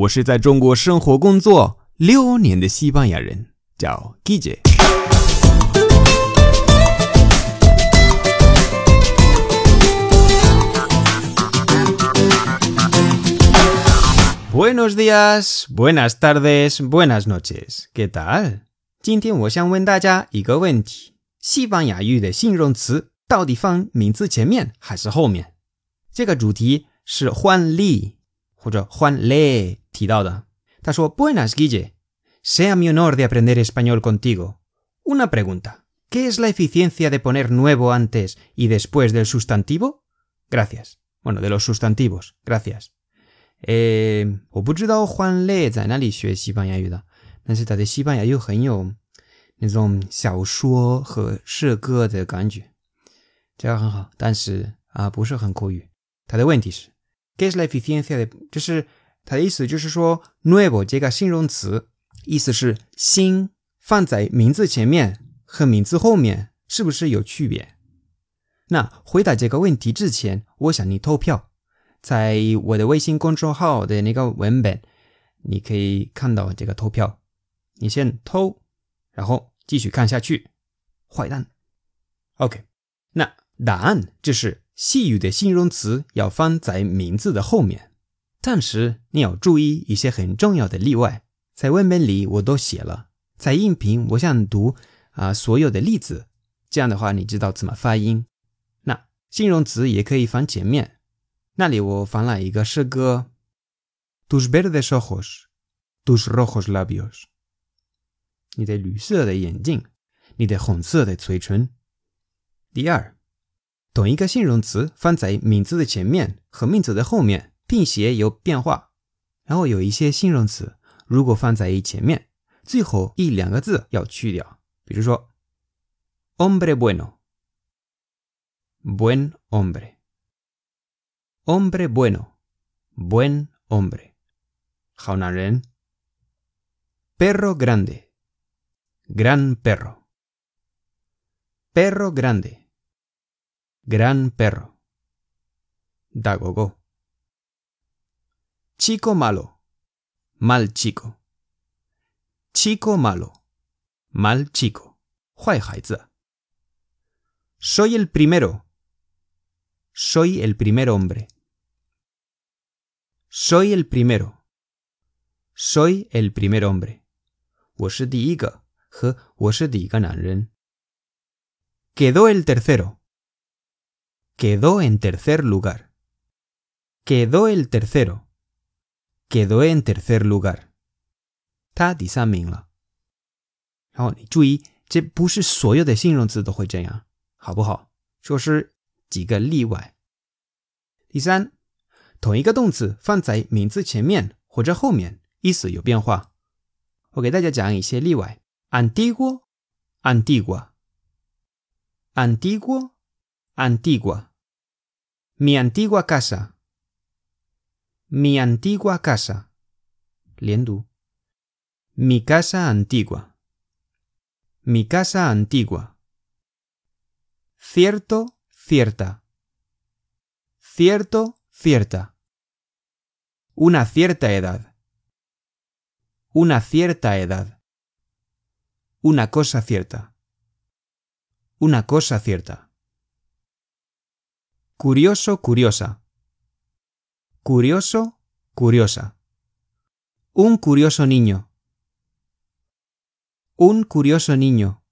我是在中国生活工作六年的西班牙人，叫 Gigi。Buenos días，buenas tardes，buenas noches，¿qué tal？今天我想问大家一个问题：西班牙语的形容词到底放名字前面还是后面？这个主题是换例。或者 Juan Le 提到的。他说：“Buenas, Guille. Sea mi honor de aprender español contigo. Una pregunta. ¿Qué es la eficiencia de poner nuevo antes y después del sustantivo? Gracias. Bueno, de los sustantivos. Gracias. 诶，我不知道欢乐在哪里学西班牙语的，但是他的西班牙语很有那种小说和诗歌的感觉，这样很好。但是啊，不是很口语。他的问题是 ，¿qué es la eficiencia de？就是他的意思就是说，nuevo 这个形容词，意思是新，放在名字前面和名字后面是不是有区别？那回答这个问题之前，我想你投票。在我的微信公众号的那个文本，你可以看到这个投票。你先投，然后继续看下去。坏蛋。OK，那答案就是细语的形容词要放在名字的后面，但是你要注意一些很重要的例外。在文本里我都写了，在音频我想读啊所有的例子，这样的话你知道怎么发音。那形容词也可以放前面。那里我放了一个诗歌，tus verdes ojos，tus rojos labios，你的绿色的眼睛，你的红色的嘴唇。第二，同一个形容词放在名字的前面和名字的后面，并写有变化。然后有一些形容词如果放在前面，最后一两个字要去掉。比如说，hombre bueno，buen hombre。Hombre bueno, buen hombre. 好男人 Perro grande, gran perro. Perro grande, gran perro. Dagogo. Chico malo, mal chico. Chico malo, mal chico. Soy el primero. Soy el primer hombre. Soy el primero. Soy el primer hombre. Quedó el tercero. Quedó en tercer lugar. Quedó el tercero. Quedó en tercer lugar. 他第三名了。然后你注意，这不是所有的形容词都会这样，好不好？说是几个例外。第三。同一个动词放在名字前面或者后面，意思有变化。我给大家讲一些例外：antiguo、antigua、antiguo、antigua、mi antigua casa、mi antigua casa，连读：mi casa antigua、mi casa antigua、cierto、cierta、cierto。cierta. Una cierta edad. Una cierta edad. Una cosa cierta. Una cosa cierta. Curioso, curiosa. Curioso, curiosa. Un curioso niño. Un curioso niño.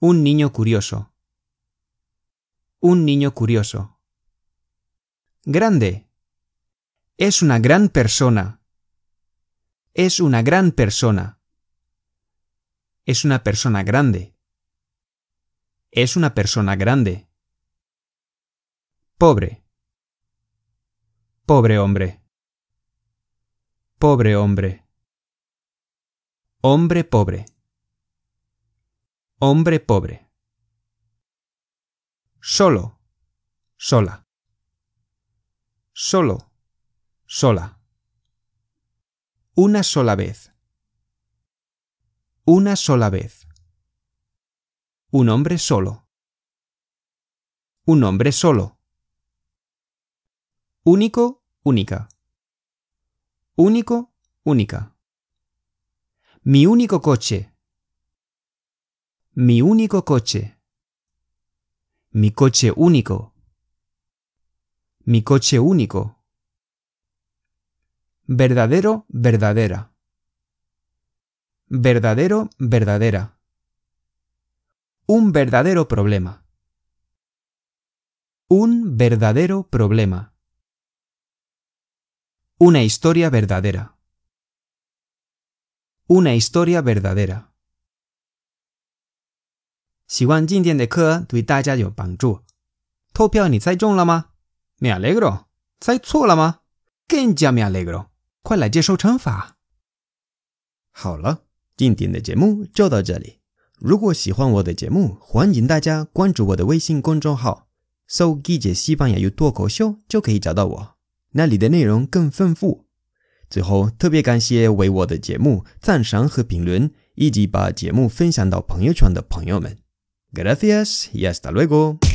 Un niño curioso. Un niño curioso. Grande. Es una gran persona. Es una gran persona. Es una persona grande. Es una persona grande. Pobre. Pobre hombre. Pobre hombre. Hombre pobre. Hombre pobre. Solo. Sola. Solo, sola. Una sola vez. Una sola vez. Un hombre solo. Un hombre solo. Único, única. único, única. Mi único coche. Mi único coche. Mi coche único. Mi coche único. Verdadero, verdadera. Verdadero, verdadera. Un verdadero problema. Un verdadero problema. Una historia verdadera. Una historia verdadera. 希望今天的课对大家有帮助。投票你猜中了吗？Me alegro。猜错了吗？更加 me alegro。快来接受惩罚。好了，今天的节目就到这里。如果喜欢我的节目，欢迎大家关注我的微信公众号，搜“季节西班牙语脱口秀”就可以找到我。那里的内容更丰富。最后，特别感谢为我的节目赞赏和评论，以及把节目分享到朋友圈的朋友们。Gracias y hasta luego.